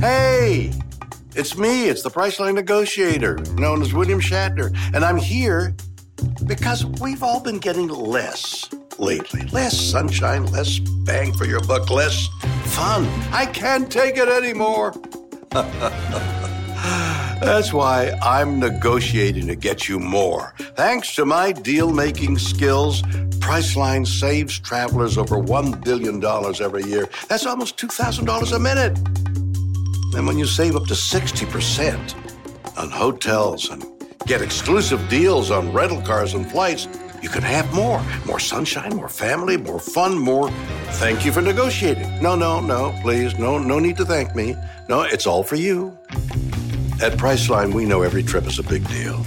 Hey, it's me. It's the Priceline negotiator, known as William Shatner. And I'm here because we've all been getting less lately. Less sunshine, less bang for your buck, less fun. I can't take it anymore. That's why I'm negotiating to get you more. Thanks to my deal making skills, Priceline saves travelers over $1 billion every year. That's almost $2,000 a minute. And when you save up to 60% on hotels and get exclusive deals on rental cars and flights, you can have more. More sunshine, more family, more fun, more. Thank you for negotiating. No, no, no, please. No, no need to thank me. No, it's all for you. At Priceline, we know every trip is a big deal.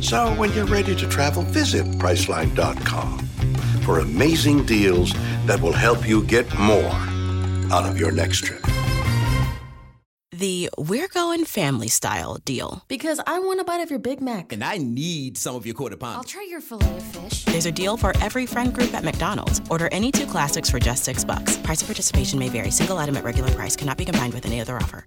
So when you're ready to travel, visit Priceline.com for amazing deals that will help you get more out of your next trip the We're Going Family Style deal. Because I want a bite of your Big Mac. And I need some of your quarter pound. I'll try your filet of fish. There's a deal for every friend group at McDonald's. Order any two classics for just six bucks. Price of participation may vary. Single item at regular price cannot be combined with any other offer.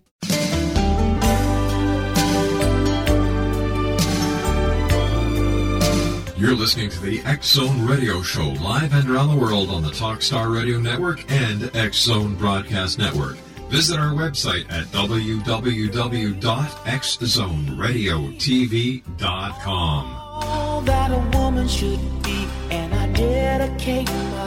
You're listening to the X Zone Radio Show live and around the world on the Talkstar Radio Network and X Zone Broadcast Network. Visit our website at www.xzoneradiotv.com. All that a woman should be, and I dedicate my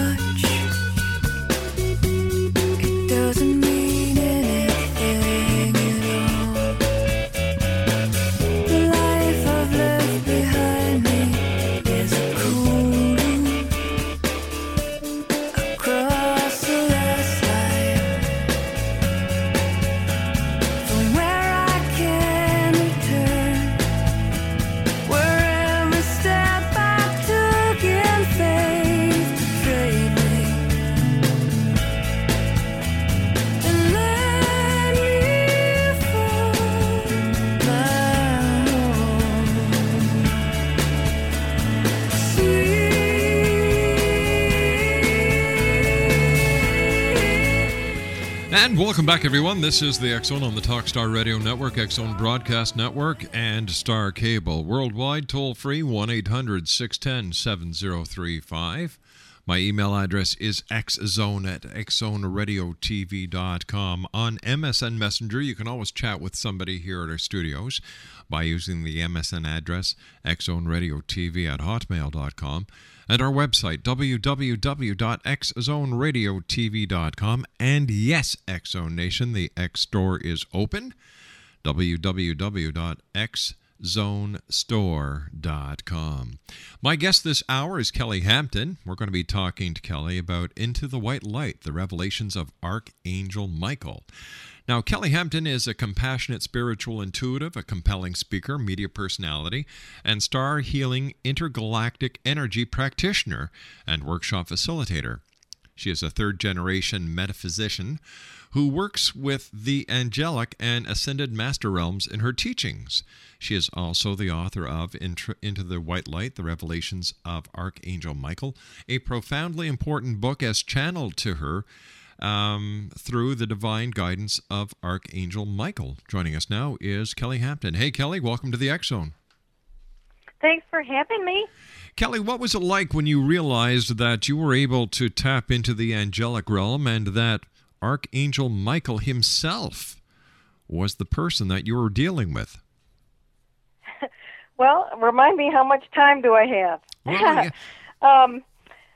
welcome back, everyone. This is the Zone on the Talkstar Radio Network, Zone Broadcast Network, and Star Cable. Worldwide, toll free, 1 800 610 7035. My email address is xzone at xzoneradiotv.com. On MSN Messenger, you can always chat with somebody here at our studios by using the MSN address xzoneradiotv at hotmail.com and our website, www.xzoneradiotv.com. And yes, Xzone Nation, the X store is open. www.xzonestore.com. My guest this hour is Kelly Hampton. We're going to be talking to Kelly about Into the White Light, the revelations of Archangel Michael. Now, Kelly Hampton is a compassionate spiritual intuitive, a compelling speaker, media personality, and star healing intergalactic energy practitioner and workshop facilitator. She is a third generation metaphysician who works with the angelic and ascended master realms in her teachings. She is also the author of Into the White Light The Revelations of Archangel Michael, a profoundly important book as channeled to her um, through the divine guidance of Archangel Michael. Joining us now is Kelly Hampton. Hey, Kelly, welcome to the X Zone. Thanks for having me. Kelly, what was it like when you realized that you were able to tap into the angelic realm and that Archangel Michael himself was the person that you were dealing with? well, remind me how much time do I have? Well, yeah. um,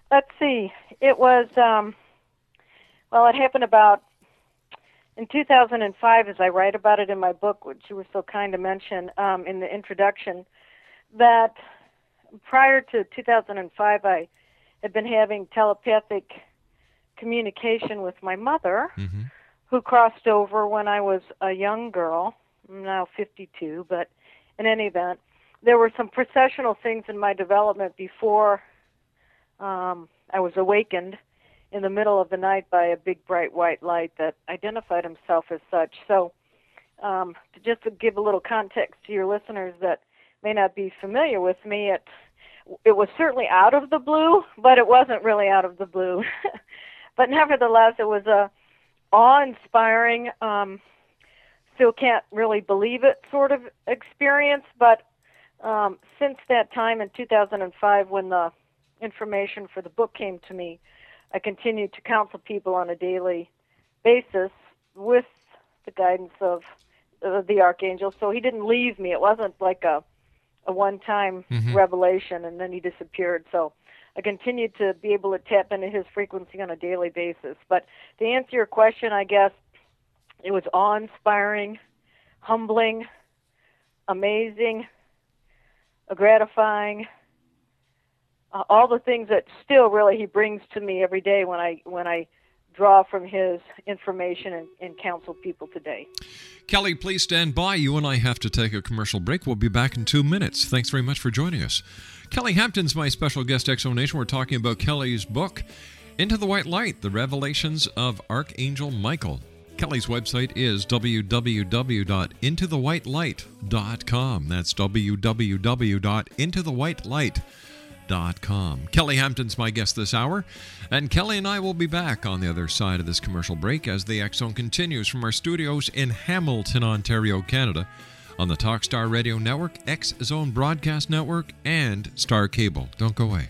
let's see. It was, um, well, it happened about in 2005, as I write about it in my book, which you were so kind to mention um, in the introduction, that prior to 2005, I had been having telepathic communication with my mother, mm-hmm. who crossed over when I was a young girl. I'm now 52, but in any event, there were some processional things in my development before um, I was awakened in the middle of the night by a big bright white light that identified himself as such. So, um, to just to give a little context to your listeners that may not be familiar with me, it it was certainly out of the blue, but it wasn't really out of the blue. but nevertheless, it was a awe-inspiring, um, still can't really believe it sort of experience. But um, since that time in 2005, when the information for the book came to me, I continued to counsel people on a daily basis with the guidance of uh, the archangel. So he didn't leave me. It wasn't like a a one-time Mhm. revelation and then he disappeared. So I continued to be able to tap into his frequency on a daily basis. But to answer your question, I guess it was awe-inspiring, humbling, amazing, gratifying, uh, all the things that still really he brings to me every day when I when I draw from his information and, and counsel people today. Kelly, please stand by. You and I have to take a commercial break. We'll be back in two minutes. Thanks very much for joining us. Kelly Hampton's my special guest, Xzone Nation. We're talking about Kelly's book, Into the White Light The Revelations of Archangel Michael. Kelly's website is www.intothewhitelight.com. That's www.intothewhitelight.com. Kelly Hampton's my guest this hour, and Kelly and I will be back on the other side of this commercial break as the X Zone continues from our studios in Hamilton, Ontario, Canada, on the Talkstar Radio Network, X Zone Broadcast Network, and Star Cable. Don't go away.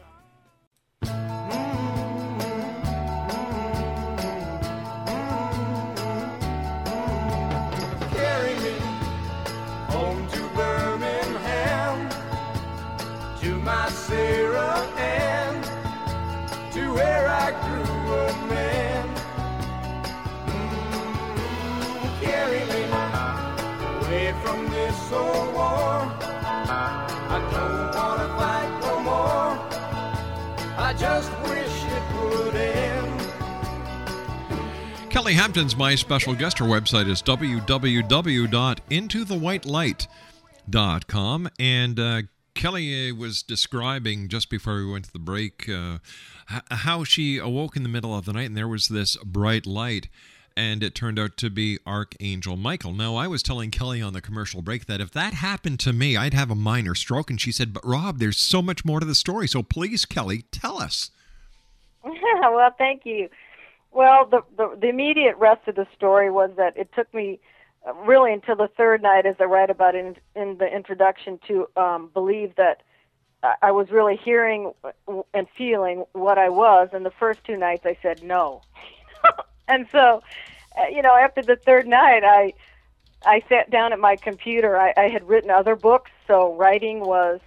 Kelly Hampton's my special guest. Her website is www.intothewhitelight.com. And uh, Kelly uh, was describing just before we went to the break uh, how she awoke in the middle of the night and there was this bright light. And it turned out to be Archangel Michael. Now, I was telling Kelly on the commercial break that if that happened to me, I'd have a minor stroke. And she said, But Rob, there's so much more to the story. So please, Kelly, tell us. well, thank you. Well, the, the the immediate rest of the story was that it took me really until the third night, as I write about in, in the introduction, to um, believe that I was really hearing and feeling what I was. And the first two nights, I said no. and so, uh, you know, after the third night, I I sat down at my computer. I, I had written other books, so writing was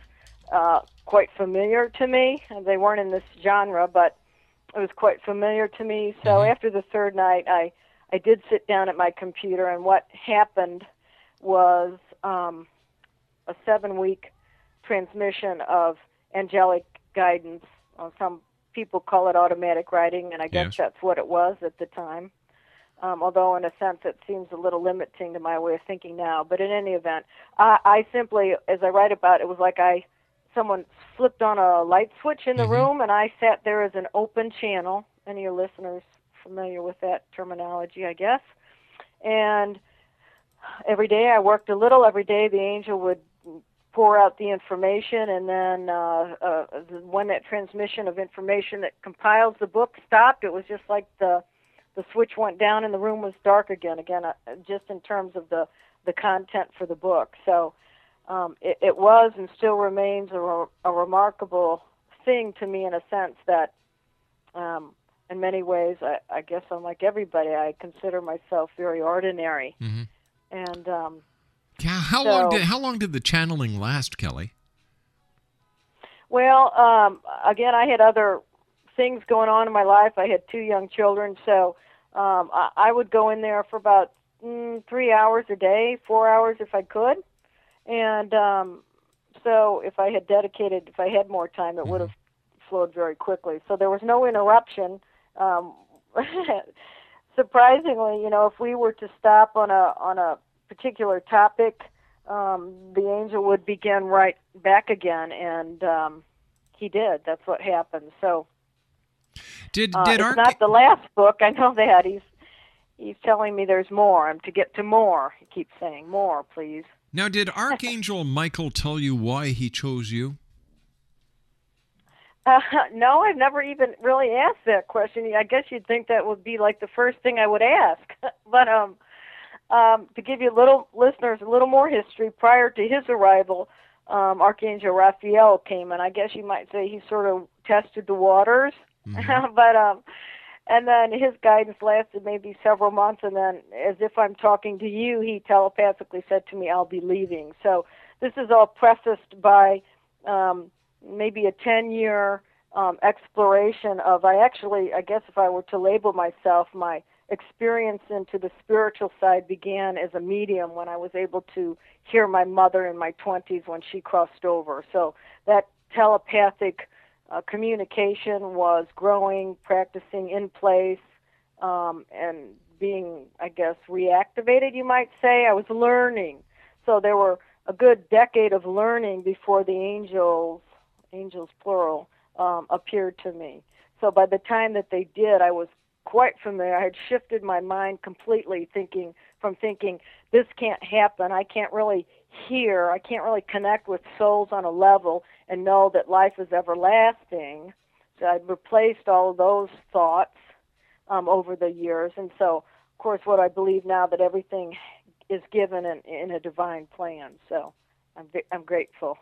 uh, quite familiar to me. They weren't in this genre, but it was quite familiar to me. So mm-hmm. after the third night, I I did sit down at my computer, and what happened was um, a seven week transmission of angelic guidance. Uh, some people call it automatic writing, and I guess yes. that's what it was at the time. Um, although, in a sense, it seems a little limiting to my way of thinking now. But in any event, I, I simply, as I write about, it was like I someone flipped on a light switch in the mm-hmm. room, and I sat there as an open channel. Any of your listeners familiar with that terminology, I guess. And every day I worked a little. Every day the angel would pour out the information, and then uh, uh, when that transmission of information that compiles the book stopped, it was just like the the switch went down and the room was dark again. Again, uh, just in terms of the the content for the book. So um, it, it was and still remains a, a remarkable thing to me in a sense that um, in many ways, I, I guess unlike everybody, I consider myself very ordinary. Mm-hmm. And um, yeah, how so, long did how long did the channeling last, Kelly? Well, um, again, I had other things going on in my life. I had two young children, so um, I, I would go in there for about mm, three hours a day, four hours if I could, and um, so if I had dedicated, if I had more time, it mm-hmm. would have flowed very quickly. So there was no interruption um, surprisingly, you know, if we were to stop on a on a particular topic, um, the angel would begin right back again, and um, he did. That's what happened. So, did uh, did it's not the last book? I know that he's he's telling me there's more. I'm to get to more. He keeps saying more, please. Now, did Archangel Michael tell you why he chose you? Uh, no, I've never even really asked that question. I guess you'd think that would be like the first thing I would ask. but um, um, to give you little listeners a little more history, prior to his arrival, um, Archangel Raphael came, and I guess you might say he sort of tested the waters. Mm-hmm. but um, and then his guidance lasted maybe several months, and then, as if I'm talking to you, he telepathically said to me, "I'll be leaving." So this is all prefaced by. Um, maybe a 10 year um, exploration of I actually I guess if I were to label myself my experience into the spiritual side began as a medium when I was able to hear my mother in my 20s when she crossed over so that telepathic uh, communication was growing practicing in place um, and being I guess reactivated you might say I was learning so there were a good decade of learning before the angels angels plural, um, appeared to me. So by the time that they did, I was quite familiar. I had shifted my mind completely, thinking from thinking this can't happen. I can't really hear. I can't really connect with souls on a level and know that life is everlasting. So I'd replaced all of those thoughts um, over the years, and so of course, what I believe now that everything is given in, in a divine plan. So I'm I'm grateful.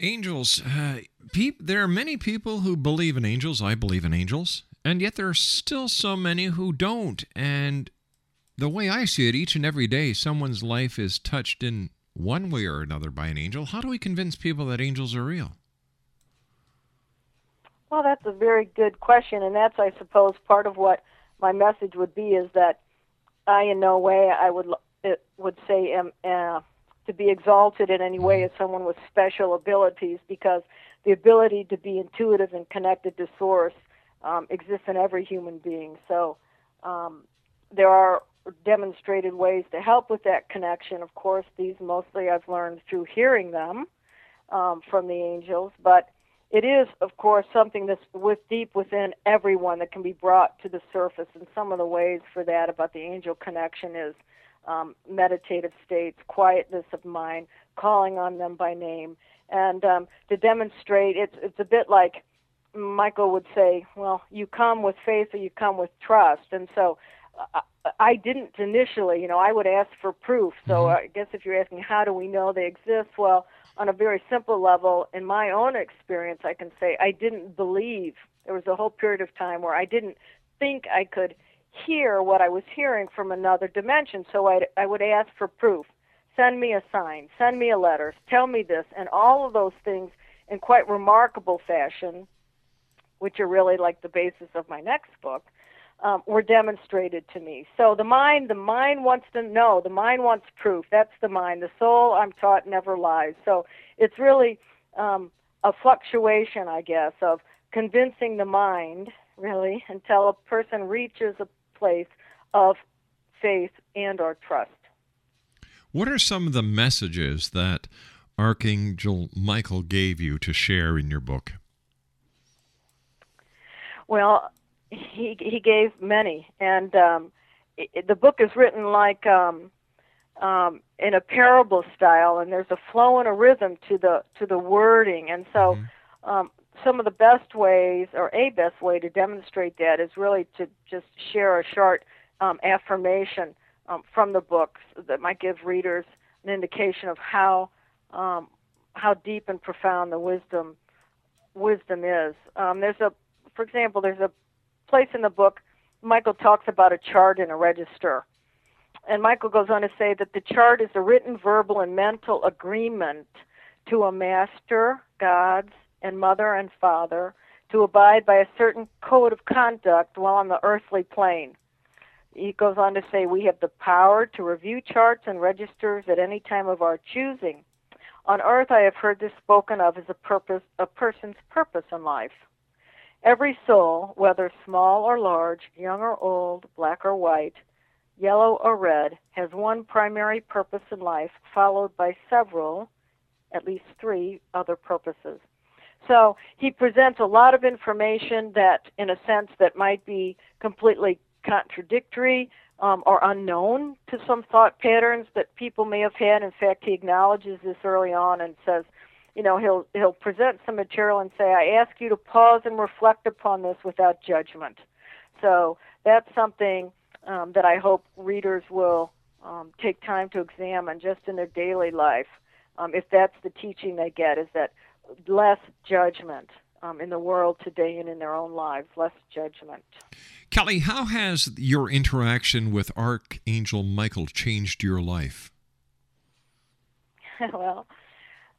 Angels. Uh, peop- there are many people who believe in angels. I believe in angels. And yet there are still so many who don't. And the way I see it, each and every day, someone's life is touched in one way or another by an angel. How do we convince people that angels are real? Well, that's a very good question. And that's, I suppose, part of what my message would be is that I, in no way, I would, would say, am, uh, to be exalted in any way as someone with special abilities because the ability to be intuitive and connected to source um, exists in every human being. So um, there are demonstrated ways to help with that connection. Of course, these mostly I've learned through hearing them um, from the angels, but it is, of course, something that's with deep within everyone that can be brought to the surface. And some of the ways for that about the angel connection is um, meditative states, quietness of mind, calling on them by name, and um, to demonstrate it's it's a bit like Michael would say, well, you come with faith or you come with trust, and so uh, I didn't initially, you know, I would ask for proof. So Mm-hmm. I guess if you're asking how do we know they exist, well, on a very simple level, in my own experience, I can say I didn't believe. There was a whole period of time where I didn't think I could hear what I was hearing from another dimension. So I I would ask for proof. Send me a sign, send me a letter, tell me this, and all of those things in quite remarkable fashion, which are really like the basis of my next book um, were demonstrated to me. So the mind, the mind wants to know. The mind wants proof. That's the mind. The soul, I'm taught, never lies. So it's really um, a fluctuation, I guess, of convincing the mind, really, until a person reaches a place of faith and or trust. What are some of the messages that Archangel Michael gave you to share in your book? Well, he he gave many, and um, it, the book is written like um, um, in a parable style, and there's a flow and a rhythm to the to the wording, and so um, some of the best ways, or a best way to demonstrate that, is really to just share a short um, affirmation um, from the books that might give readers an indication of how um, how deep and profound the wisdom wisdom is. Um, there's a, for example, there's a place in the book Michael talks about a chart and a register. And Michael goes on to say that the chart is a written, verbal, and mental agreement to a master, gods, and mother and father to abide by a certain code of conduct while on the earthly plane. He goes on to say, We have the power to review charts and registers at any time of our choosing. On earth, I have heard this spoken of as a purpose, a person's purpose in life. Every soul, whether small or large, young or old, black or white, yellow or red, has one primary purpose in life, followed by several, at least three, other purposes. So he presents a lot of information that, in a sense, that might be completely contradictory um, or unknown to some thought patterns that people may have had. In fact, he acknowledges this early on and says, you know, he'll he'll present some material and say, I ask you to pause and reflect upon this without judgment. So that's something um, that I hope readers will um, take time to examine just in their daily life. Um, if that's the teaching they get, is that less judgment um, in the world today and in their own lives, less judgment. Kelly, how has your interaction with Archangel Michael changed your life? well,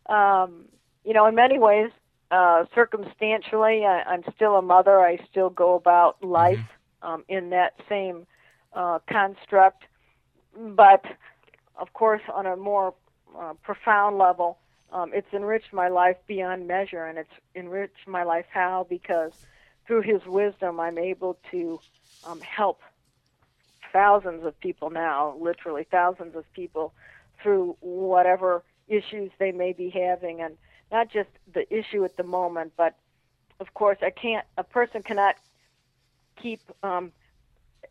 um, you know, in many ways, uh, circumstantially, I, I'm still a mother. I still go about life um, in that same uh, construct. But, of course, on a more uh, profound level, um, it's enriched my life beyond measure. And it's enriched my life how? Because through his wisdom, I'm able to um, help thousands of people now, literally thousands of people, through whatever issues they may be having, and not just the issue at the moment, but of course, I can't. A person cannot keep um,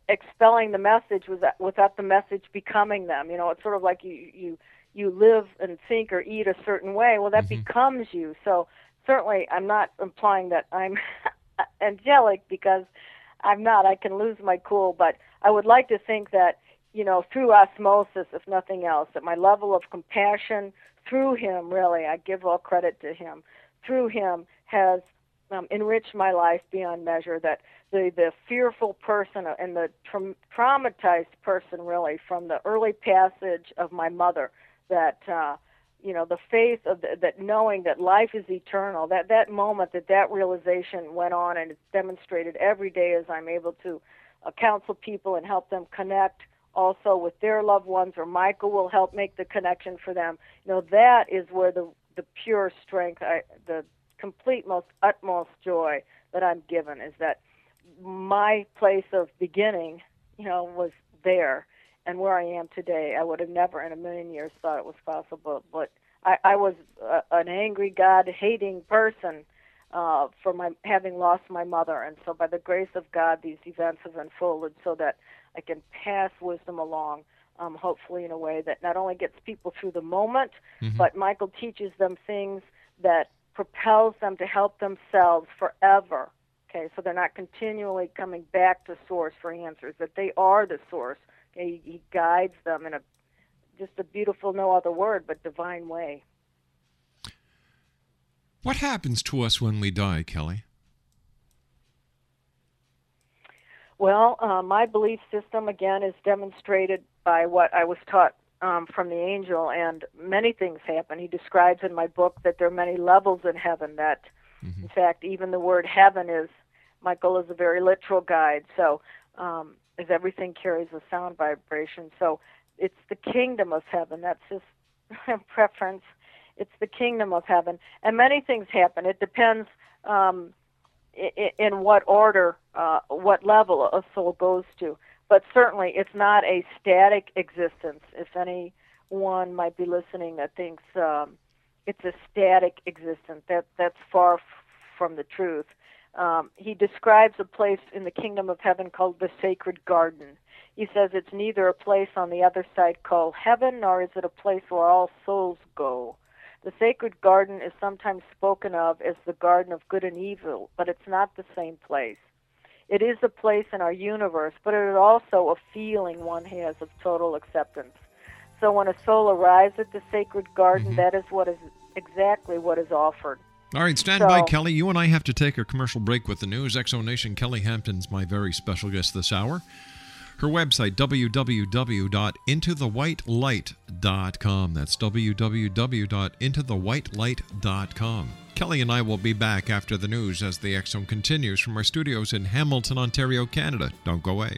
expelling the message without, without the message becoming them. You know, it's sort of like you you you live and think or eat a certain way. Well, that becomes you. So certainly, I'm not implying that I'm angelic because I'm not. I can lose my cool, but I would like to think that you know, through osmosis, if nothing else, that my level of compassion through him, really, I give all credit to him, through him has um, enriched my life beyond measure. That the, the fearful person and the tra- traumatized person, really, from the early passage of my mother, that, uh, you know, the faith of the, that knowing that life is eternal, that, that moment that that realization went on and it's demonstrated every day as I'm able to uh, counsel people and help them connect also with their loved ones or Michael will help make the connection for them. You know, that is where the the pure strength, I, the complete most utmost joy that I'm given is that my place of beginning, you know, was there and where I am today. I would have never in a million years thought it was possible, but I, I was a, an angry God hating person uh, for my having lost my mother, and so by the grace of God, these events have unfolded so that I can pass wisdom along, um, hopefully in a way that not only gets people through the moment, Mm-hmm. but Michael teaches them things that propels them to help themselves forever. Okay, so they're not continually coming back to source for answers, that they are the source. Okay, he, he guides them in a just a beautiful, no other word, but divine way. What happens to us when we die, Kelly? Well, uh, my belief system, again, is demonstrated by what I was taught um, from the angel, and many things happen. He describes in my book that there are many levels in heaven, that, mm-hmm. in fact, even the word heaven is, Michael is a very literal guide, so um, as everything carries a sound vibration. So it's the kingdom of heaven. That's his preference. It's the kingdom of heaven, and many things happen. It depends um, in, in what order, uh, what level a soul goes to. But certainly, it's not a static existence. If anyone might be listening that thinks um, it's a static existence, that that's far f- from the truth. Um, he describes a place in the kingdom of heaven called the sacred garden. He says it's neither a place on the other side called heaven, nor is it a place where all souls go. The sacred garden is sometimes spoken of as the garden of good and evil, but it's not the same place. It is a place in our universe, but it is also a feeling one has of total acceptance. So when a soul arrives at the sacred garden, mm-hmm. that is what is exactly what is offered. All right, stand so, by, Kelly. You and I have to take a commercial break with the news. Xzone Nation Kelly Hampton's my very special guest this hour. Her website, www.intothewhitelight.com. That's www.intothewhitelight.com. Kelly and I will be back after the news as the Zone continues from our studios in Hamilton, Ontario, Canada. Don't go away.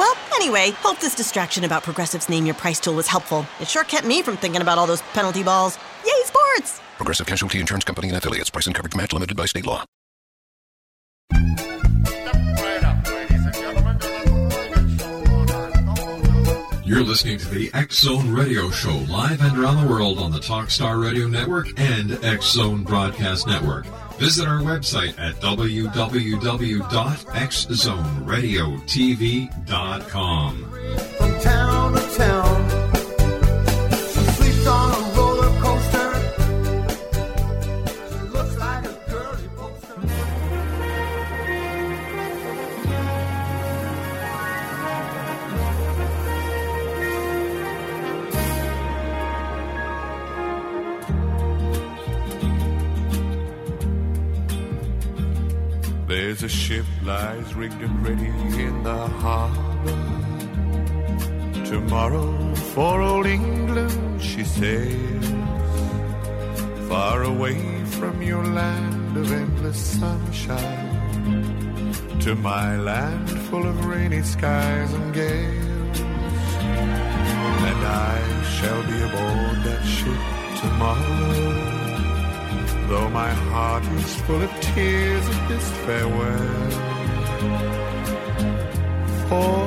Well, anyway, hope this distraction about Progressive's Name Your Price tool was helpful. It sure kept me from thinking about all those penalty balls. Yay, sports! Progressive Casualty Insurance Company and affiliates. Price and coverage match limited by state law. You're listening to the X Zone Radio Show live and around the world on the Talkstar Radio Network and X Zone Broadcast Network. Visit our website at www.xzoneradiotv.com. There's a ship lies rigged and ready in the harbor. Tomorrow for old England she sails, far away from your land of endless sunshine, to my land full of rainy skies and gales. And I shall be aboard that ship tomorrow. Though my heart is full of tears at this farewell. For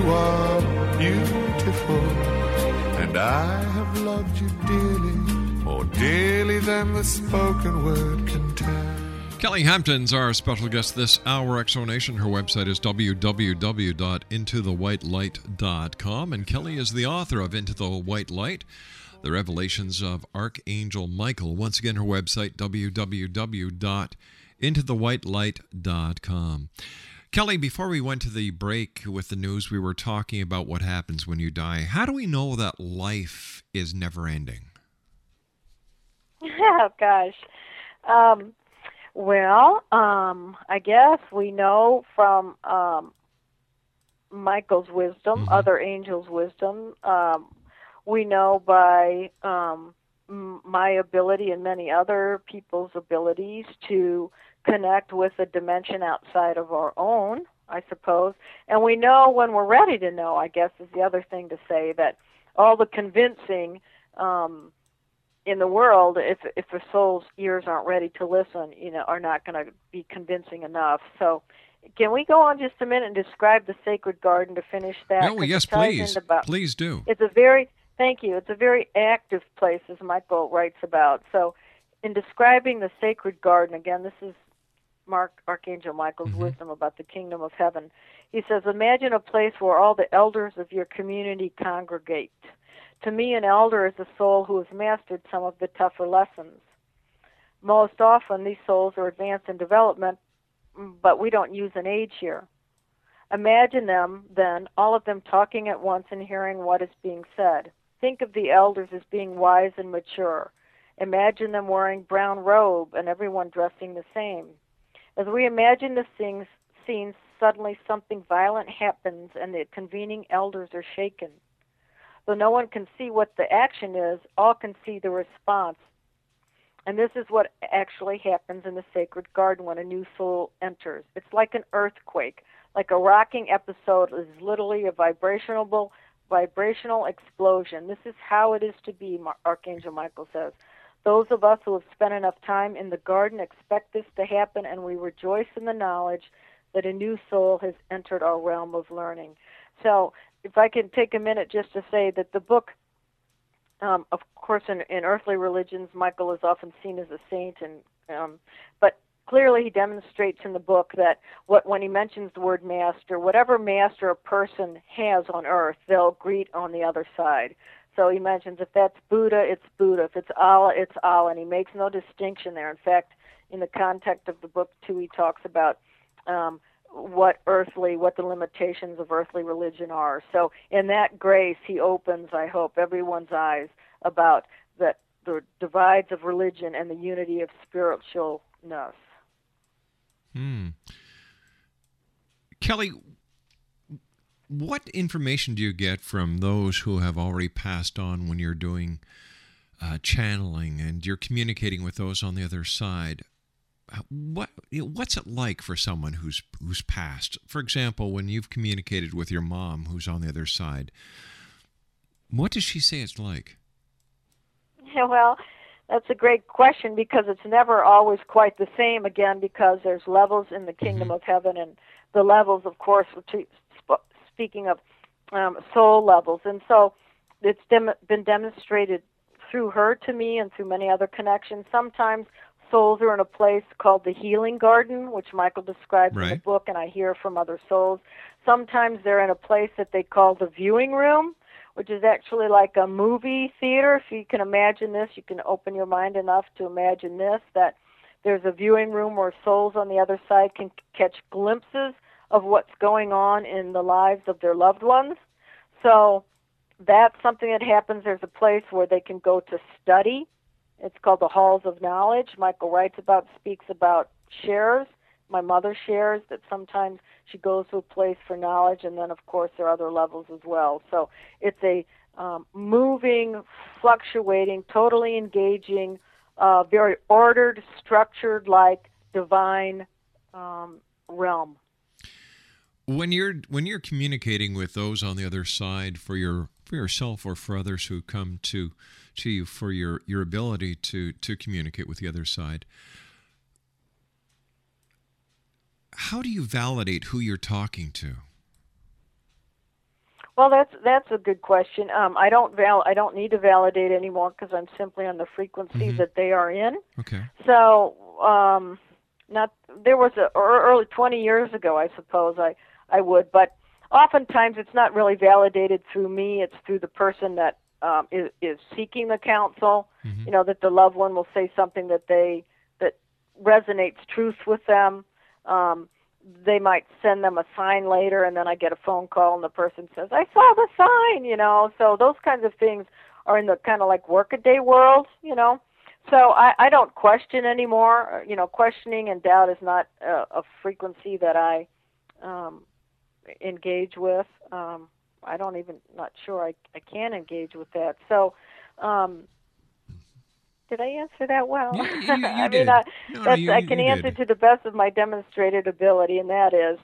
you are beautiful, and I have loved you dearly, more dearly than the spoken word can tell. Kelly Hampton's our special guest this hour, Xzone Nation. Her website is www.intothewhitelight.com, and Kelly is the author of Into the White Light the revelations of Archangel Michael. Once again, her website, www.intothewhitelight.com. Kelly, before we went to the break with the news, we were talking about what happens when you die. How do we know that life is never ending? Oh, gosh. Um, Well, um, I guess we know from um, Michael's wisdom, Mm-hmm. other angels' wisdom. Um, we know by um, my ability and many other people's abilities to connect with a dimension outside of our own, I suppose. And we know when we're ready to know, I guess, is the other thing to say that all the convincing um, in the world, if if a soul's ears aren't ready to listen, you know, are not going to be convincing enough. So, can we go on just a minute and describe the sacred garden to finish that? Oh, yes, please. about- Please do. It's a very thank you. It's a very active place, as Michael writes about. So, in describing the sacred garden, again, this is Mark Archangel Michael's mm-hmm. wisdom about the kingdom of heaven. He says, Imagine a place where all the elders of your community congregate. To me, an elder is a soul who has mastered some of the tougher lessons. Most often, these souls are advanced in development, but we don't use an age here. Imagine them, then, all of them talking at once and hearing what is being said. Think of the elders as being wise and mature. Imagine them wearing brown robe and everyone dressing the same. As we imagine the scenes, scenes, suddenly something violent happens and the convening elders are shaken. Though no one can see what the action is, all can see the response. And this is what actually happens in the sacred garden when a new soul enters. It's like an earthquake, like a rocking episode is literally a vibrational vibrational explosion. This is how it is to be, Archangel Michael says. Those of us who have spent enough time in the garden expect this to happen, and we rejoice in the knowledge that a new soul has entered our realm of learning. So, if I can take a minute just to say that the book, um, of course, in, in earthly religions, Michael is often seen as a saint, and um, but clearly he demonstrates in the book that what when he mentions the word master, whatever master a person has on earth, they'll greet on the other side. So he mentions if that's Buddha, it's Buddha. If it's Allah, it's Allah. And he makes no distinction there. In fact, in the context of the book, too, he talks about um, what earthly, what the limitations of earthly religion are. So in that grace, he opens, I hope, everyone's eyes about that the divides of religion and the unity of spiritualness. Hmm. Kelly, what information do you get from those who have already passed on when you're doing uh, channeling and you're communicating with those on the other side? What what's it like for someone who's who's passed? For example, when you've communicated with your mom who's on the other side, what does she say it's like? Yeah, well, that's a great question because it's never always quite the same again because there's levels in the kingdom of heaven and the levels of course sp- speaking of um, soul levels. And so it's dem- been demonstrated through her to me and through many other connections. Sometimes souls are in a place called the healing garden which michael describes in the book and i hear from other souls. Sometimes they're in a place that they call the viewing room which is actually like a movie theater. If you can imagine this, you can open your mind enough to imagine this that there's a viewing room where souls on the other side can catch glimpses of what's going on in the lives of their loved ones. So that's something that happens. There's a place where they can go to study. It's called the Halls of Knowledge. Michael writes about, speaks about shares. My mother shares that sometimes she goes to a place for knowledge, and then, of course, there are other levels as well. So it's a um, moving, fluctuating, totally engaging, uh, very ordered, structured, like divine um, realm. when you're when you're communicating with those on the other side for your for yourself or for others who come to to you for your your ability to to communicate with the other side how do you validate who you're talking to Well, that's that's a good question. Um, I don't val I don't need to validate anymore because I'm simply on the frequency that they are in. okay So, um, not there was a early 20 years ago, I suppose I I would, but oftentimes it's not really validated through me. It's through the person that um, is, is seeking the counsel. You know that the loved one will say something that they that resonates truth with them. Um, they might send them a sign later, and then I get a phone call, and the person says, "I saw the sign." You know, so those kinds of things are in the kind of like workaday world. You know, so I, I don't question anymore. You know, questioning and doubt is not a, a frequency that I um, engage with. Um, I don't even not sure I I can engage with that. So. Um, did I answer that well? Yeah, you, you I did. mean, I, No, no, you- I can did. answer to the best of my demonstrated ability, and that is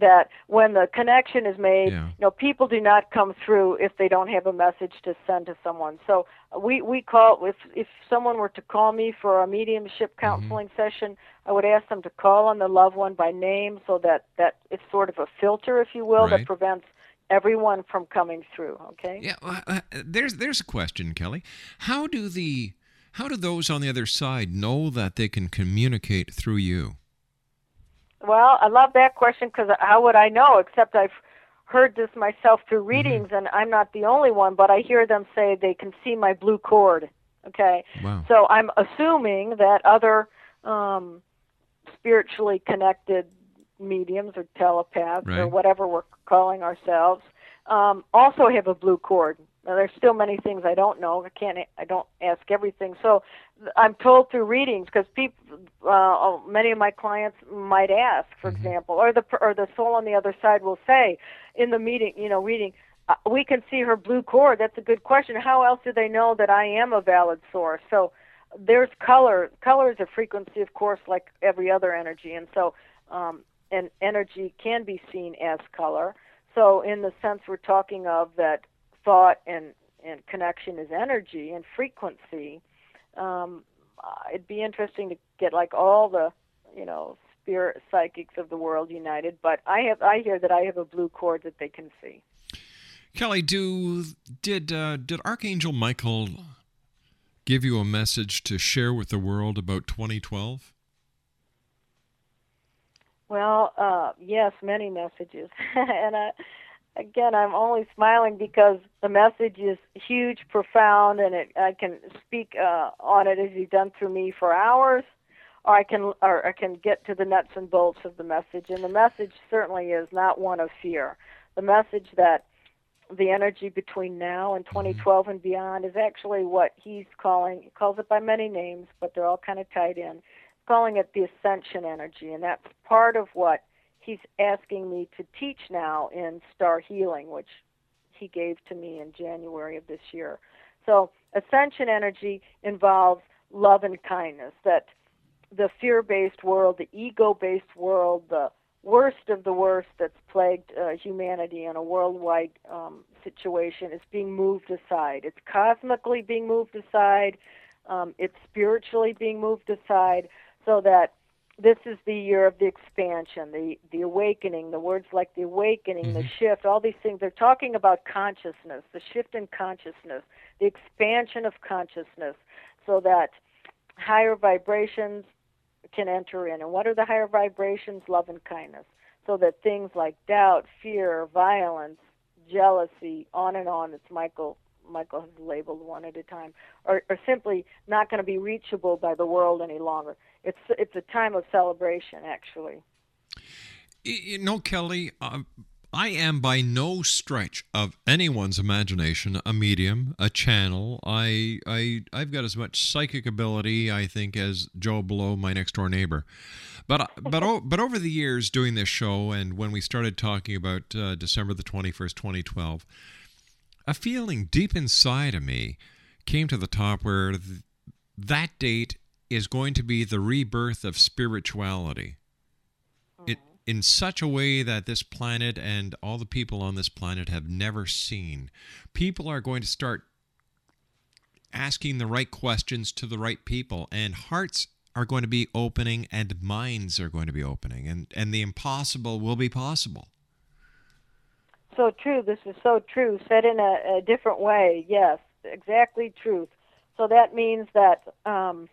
that when the connection is made, Yeah. you know, people do not come through if they don't have a message to send to someone. So we we call if if someone were to call me for a mediumship Mm-hmm. counseling session, I would ask them to call on the loved one by name, so that that it's sort of a filter, if you will, Right. that prevents everyone from coming through. Okay. Yeah, uh, there's there's a question, Kelly. How do the how do those on the other side know that they can communicate through you? Well, I love that question because how would I know? Except I've heard this myself through Mm-hmm. readings, and I'm not the only one. But I hear them say they can see my blue cord. Okay, Wow. so I'm assuming that other um, spiritually connected mediums or telepaths or whatever we're calling ourselves um, also have a blue cord. Now, there's still many things I don't know. I can't. I don't ask everything. So I'm told through readings because people, uh, many of my clients might ask, for example, or the or the soul on the other side will say in the meeting, you know, reading, uh, we can see her blue cord. That's a good question. How else do they know that I am a valid source? So there's color. Color is a frequency, of course, like every other energy, and so um, and energy can be seen as color. So in the sense we're talking of that thought and and connection is energy and frequency. Um, it'd be interesting to get like all the, you know, spirit psychics of the world united. But I have I hear that I have a blue cord that they can see. Kelly, do did uh, did Archangel Michael give you a message to share with the world about 2012? Well, uh, yes, many messages, and uh, again, I'm only smiling because the message is huge, profound, and it, I can speak uh, on it as you've done through me for hours, or I can or I can get to the nuts and bolts of the message. And the message certainly is not one of fear. The message that the energy between now and 2012 and beyond is actually what he's calling. He calls it by many names, but they're all kind of tied in. Calling it the ascension energy, and that's part of what he's asking me to teach now in Star Healing, which he gave to me in January of this year. So, ascension energy involves love and kindness. That the fear based world, the ego based world, the worst of the worst that's plagued uh, humanity in a worldwide um, situation is being moved aside. It's cosmically being moved aside, um, it's spiritually being moved aside, so that this is the year of the expansion, the the awakening. The words like the awakening, the mm-hmm. shift, all these things. They're talking about consciousness, the shift in consciousness, the expansion of consciousness, so that higher vibrations can enter in. And what are the higher vibrations? Love and kindness. So that things like doubt, fear, violence, jealousy, on and on. It's Michael. Michael has labeled one at a time, are, are simply not going to be reachable by the world any longer. It's it's a time of celebration, actually. You know, Kelly, uh, I am by no stretch of anyone's imagination a medium, a channel. I, I, I've got as much psychic ability, I think, as Joe Blow, my next door neighbor. But, but, o- but over the years doing this show, and when we started talking about uh, December the twenty first, twenty twelve, a feeling deep inside of me came to the top where th- that date is going to be the rebirth of spirituality it, in such a way that this planet and all the people on this planet have never seen. People are going to start asking the right questions to the right people, and hearts are going to be opening, and minds are going to be opening, and, and the impossible will be possible. So true. This is so true. Said in a, a different way. Yes, exactly truth. So that means that um,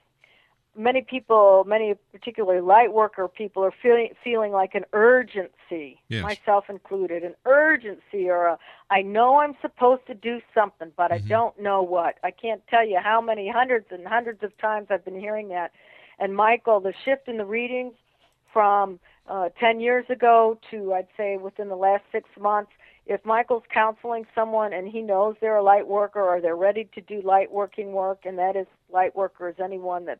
many people, many particularly light worker people, are feeling feeling like an urgency, Yes. myself included, an urgency or a I know I'm supposed to do something, but I don't know what. I can't tell you how many hundreds and hundreds of times I've been hearing that. And Michael, the shift in the readings from uh, 10 years ago to I'd say within the last six months, if Michael's counseling someone and he knows they're a light worker or they're ready to do light working work, and that is light workers, anyone that's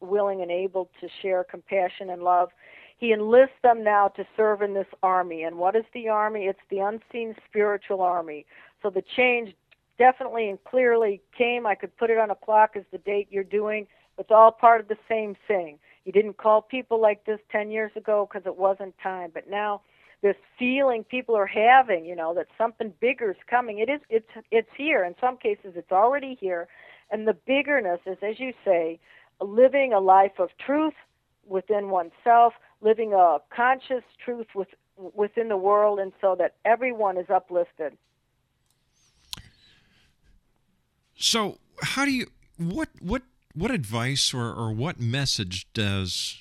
willing and able to share compassion and love. He enlists them now to serve in this army. And what is the army? It's the unseen spiritual army. So the change definitely and clearly came. I could put it on a clock as the date you're doing. It's all part of the same thing. You didn't call people like this 10 years ago because it wasn't time, but now this feeling people are having, you know, that something bigger is coming. It is it's it's here. In some cases it's already here. And the biggerness is as you say, living a life of truth within oneself, living a conscious truth with, within the world and so that everyone is uplifted. So, how do you what what what advice or, or what message does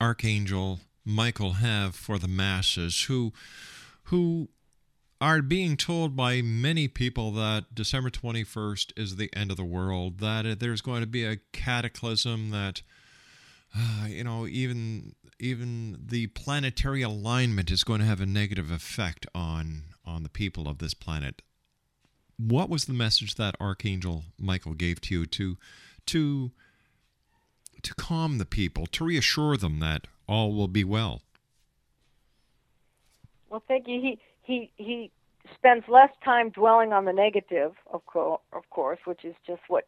Archangel Michael have for the masses who who are being told by many people that December 21st is the end of the world, that there's going to be a cataclysm, that uh, you know even even the planetary alignment is going to have a negative effect on on the people of this planet. What was the message that Archangel Michael gave to you to to to calm the people, to reassure them that all will be well. Well, thank you. He he he spends less time dwelling on the negative, of, co- of course, which is just what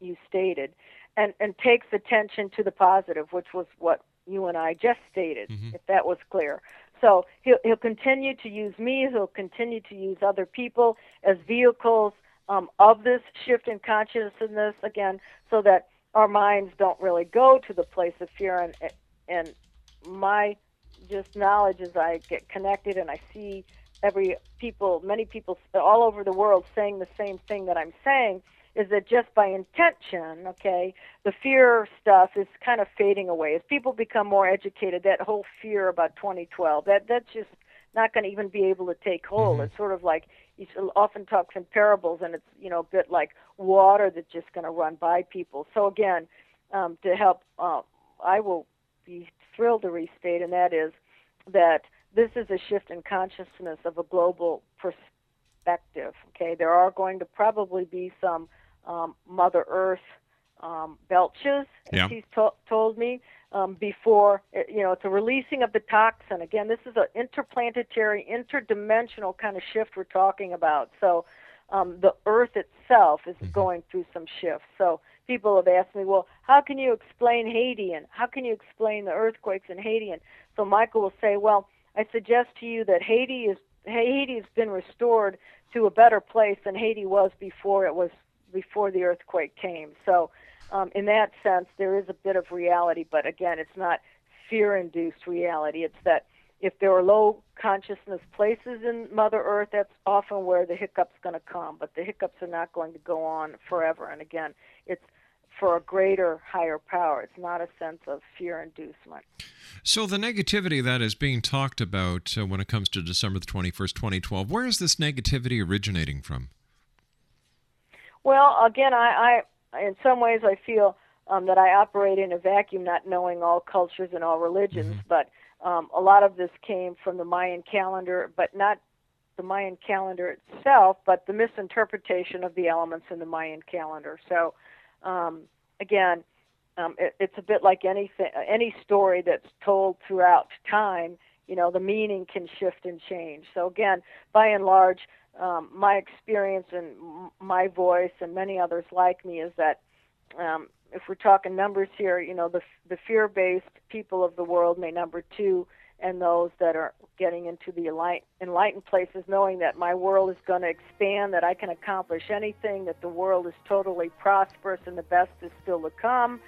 you stated, and and takes attention to the positive, which was what you and I just stated, mm-hmm. if that was clear. So he'll he'll continue to use me. He'll continue to use other people as vehicles um, of this shift in consciousness again, so that our minds don't really go to the place of fear and and my just knowledge as I get connected and I see every people, many people all over the world saying the same thing that I'm saying is that just by intention, okay, the fear stuff is kind of fading away. As people become more educated, that whole fear about 2012, that that's just not going to even be able to take hold. Mm-hmm. It's sort of like he often talks in parables, and it's you know a bit like water that's just going to run by people. So again, um, to help, uh, I will be thrilled to restate, and that is that this is a shift in consciousness of a global perspective. Okay, there are going to probably be some um, Mother Earth um, belches, as yeah. he's to- told me, um, before eh, you know it's a releasing of the toxin. Again, this is an interplanetary, interdimensional kind of shift we're talking about. So um, the Earth itself is mm-hmm. going through some shifts. So people have asked me, well, how can you explain Haiti and how can you explain the earthquakes in Haiti? And so Michael will say, well, I suggest to you that Haiti is Haiti has been restored to a better place than Haiti was before it was before the earthquake came. So, um, in that sense, there is a bit of reality, but again, it's not fear-induced reality. It's that if there are low consciousness places in Mother Earth, that's often where the hiccup's going to come. But the hiccups are not going to go on forever. And again, it's for a greater, higher power. It's not a sense of fear inducement. So, the negativity that is being talked about uh, when it comes to December the 21st, 2012, where is this negativity originating from? Well, again, I, I in some ways, I feel um, that I operate in a vacuum, not knowing all cultures and all religions, mm-hmm. but um, a lot of this came from the Mayan calendar, but not the Mayan calendar itself, but the misinterpretation of the elements in the Mayan calendar. So, um, again, um, it, it's a bit like anything, any story that's told throughout time. You know, the meaning can shift and change. So again, by and large, um, my experience and my voice and many others like me is that um, if we're talking numbers here, you know, the the fear-based people of the world may number two, and those that are getting into the enlightened places, knowing that my world is going to expand, that I can accomplish anything, that the world is totally prosperous, and the best is still to come.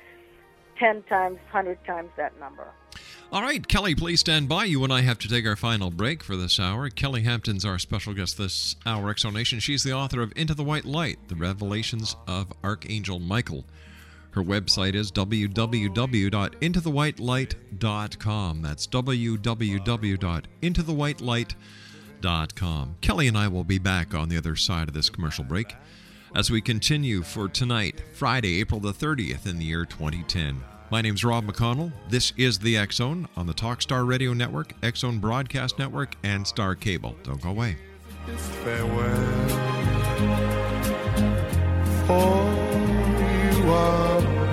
Ten times, hundred times that number. All right, Kelly, please stand by. You and I have to take our final break for this hour. Kelly Hampton's our special guest this hour, Xzone Nation. She's the author of Into the White Light, The Revelations of Archangel Michael. Her website is www.intothewhitelight.com. That's www.intothewhitelight.com. Kelly and I will be back on the other side of this commercial break as we continue for tonight, Friday, April the 30th in the year 2010. My name's Rob McConnell. This is the Zone on the Talkstar Radio Network, Zone Broadcast Network, and Star Cable. Don't go away. Farewell. Oh are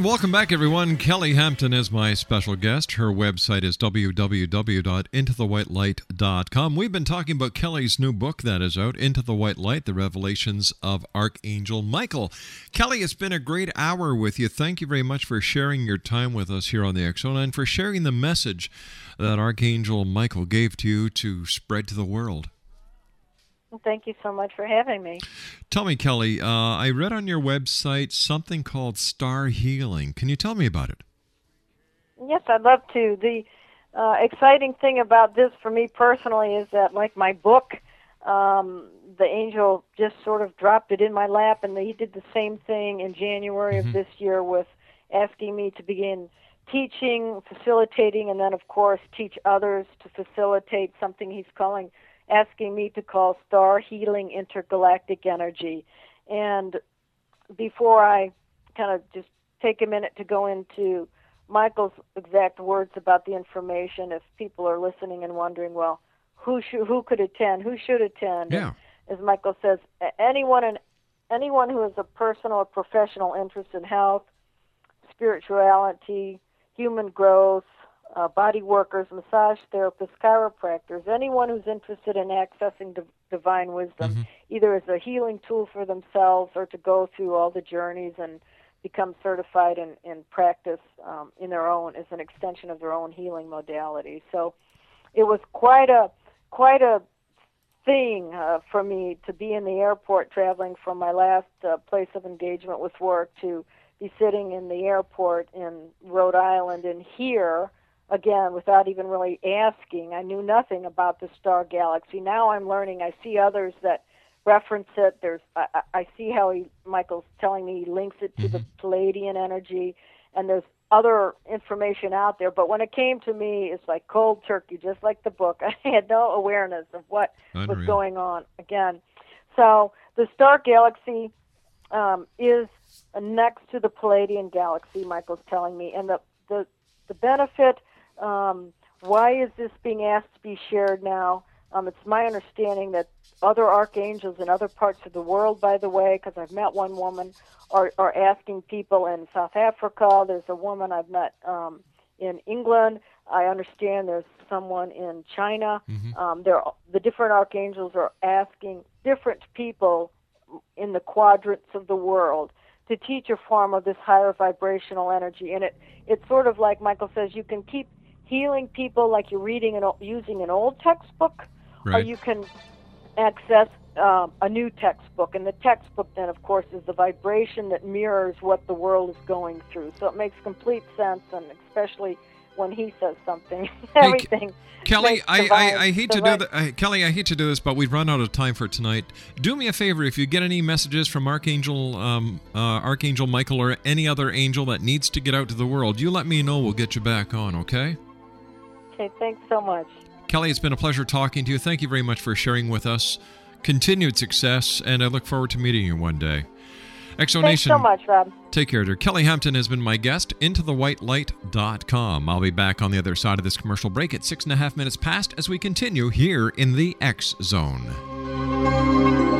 Welcome back, everyone. Kelly Hampton is my special guest. Her website is www.intothewhitelight.com. We've been talking about Kelly's new book that is out, Into the White Light The Revelations of Archangel Michael. Kelly, it's been a great hour with you. Thank you very much for sharing your time with us here on the Zone and for sharing the message that Archangel Michael gave to you to spread to the world. Well, Thank you so much for having me. Tell me, Kelly, uh, I read on your website something called Star Healing. Can you tell me about it? Yes, I'd love to. The uh, exciting thing about this for me personally is that, like my book, um, the angel just sort of dropped it in my lap, and he did the same thing in January of this year with asking me to begin teaching, facilitating, and then, of course, teach others to facilitate something he's calling, asking me to call Star Healing Intergalactic Energy. And before I kind of just take a minute to go into Michael's exact words about the information, if people are listening and wondering, well, who should, who could attend, who should attend? Yeah. As Michael says, anyone and anyone who has a personal or professional interest in health, spirituality, human growth, uh, body workers, massage therapists, chiropractors, anyone who's interested in accessing div- divine wisdom, either as a healing tool for themselves or to go through all the journeys and become certified in, in practice um, in their own as an extension of their own healing modality. So it was quite a quite a thing uh, for me to be in the airport traveling from my last uh, place of engagement with work to be sitting in the airport in Rhode Island and hear again without even really asking. I knew nothing about the star galaxy. Now I'm learning. I see others that reference it. There's I, I- see how he Michael's telling me he links it to the Pleiadian energy, and there's other information out there. But when it came to me, it's like cold turkey, just like the book. I had no awareness of what was going on again. So the star galaxy um, is next to the Pleiadian galaxy. Michael's telling me, and the the the benefit. Um, why is this being asked to be shared now? Um, it's my understanding that other archangels in other parts of the world, by the way, because I've met one woman, are, are asking people in South Africa. There's a woman I've met um, in England. I understand there's someone in China. Um, there, the different archangels are asking different people in the quadrants of the world to teach a form of this higher vibrational energy. And it it's sort of like Michael says, you can keep healing people like you're reading and using an old textbook, right. or you can access um, a new textbook. And the textbook, then, of course, is the vibration that mirrors what the world is going through. So it makes complete sense, and especially when he says something, everything. Hey, Kelly, I, I, I, hate to do that. Uh, Kelly, I hate to do this, but we've run out of time for tonight. Do me a favor, if you get any messages from Archangel, um, uh, Archangel Michael, or any other angel that needs to get out to the world, you let me know. We'll get you back on. Okay. Okay. Thanks so much. Kelly, it's been a pleasure talking to you. Thank you very much for sharing with us. Continued success, and I look forward to meeting you one day. Xzone Nation. Thanks so much, Rob. Take care, dear. Kelly Hampton has been my guest. IntoTheWhiteLight.com. I'll be back on the other side of this commercial break at six and a half minutes past as we continue here in the X Zone.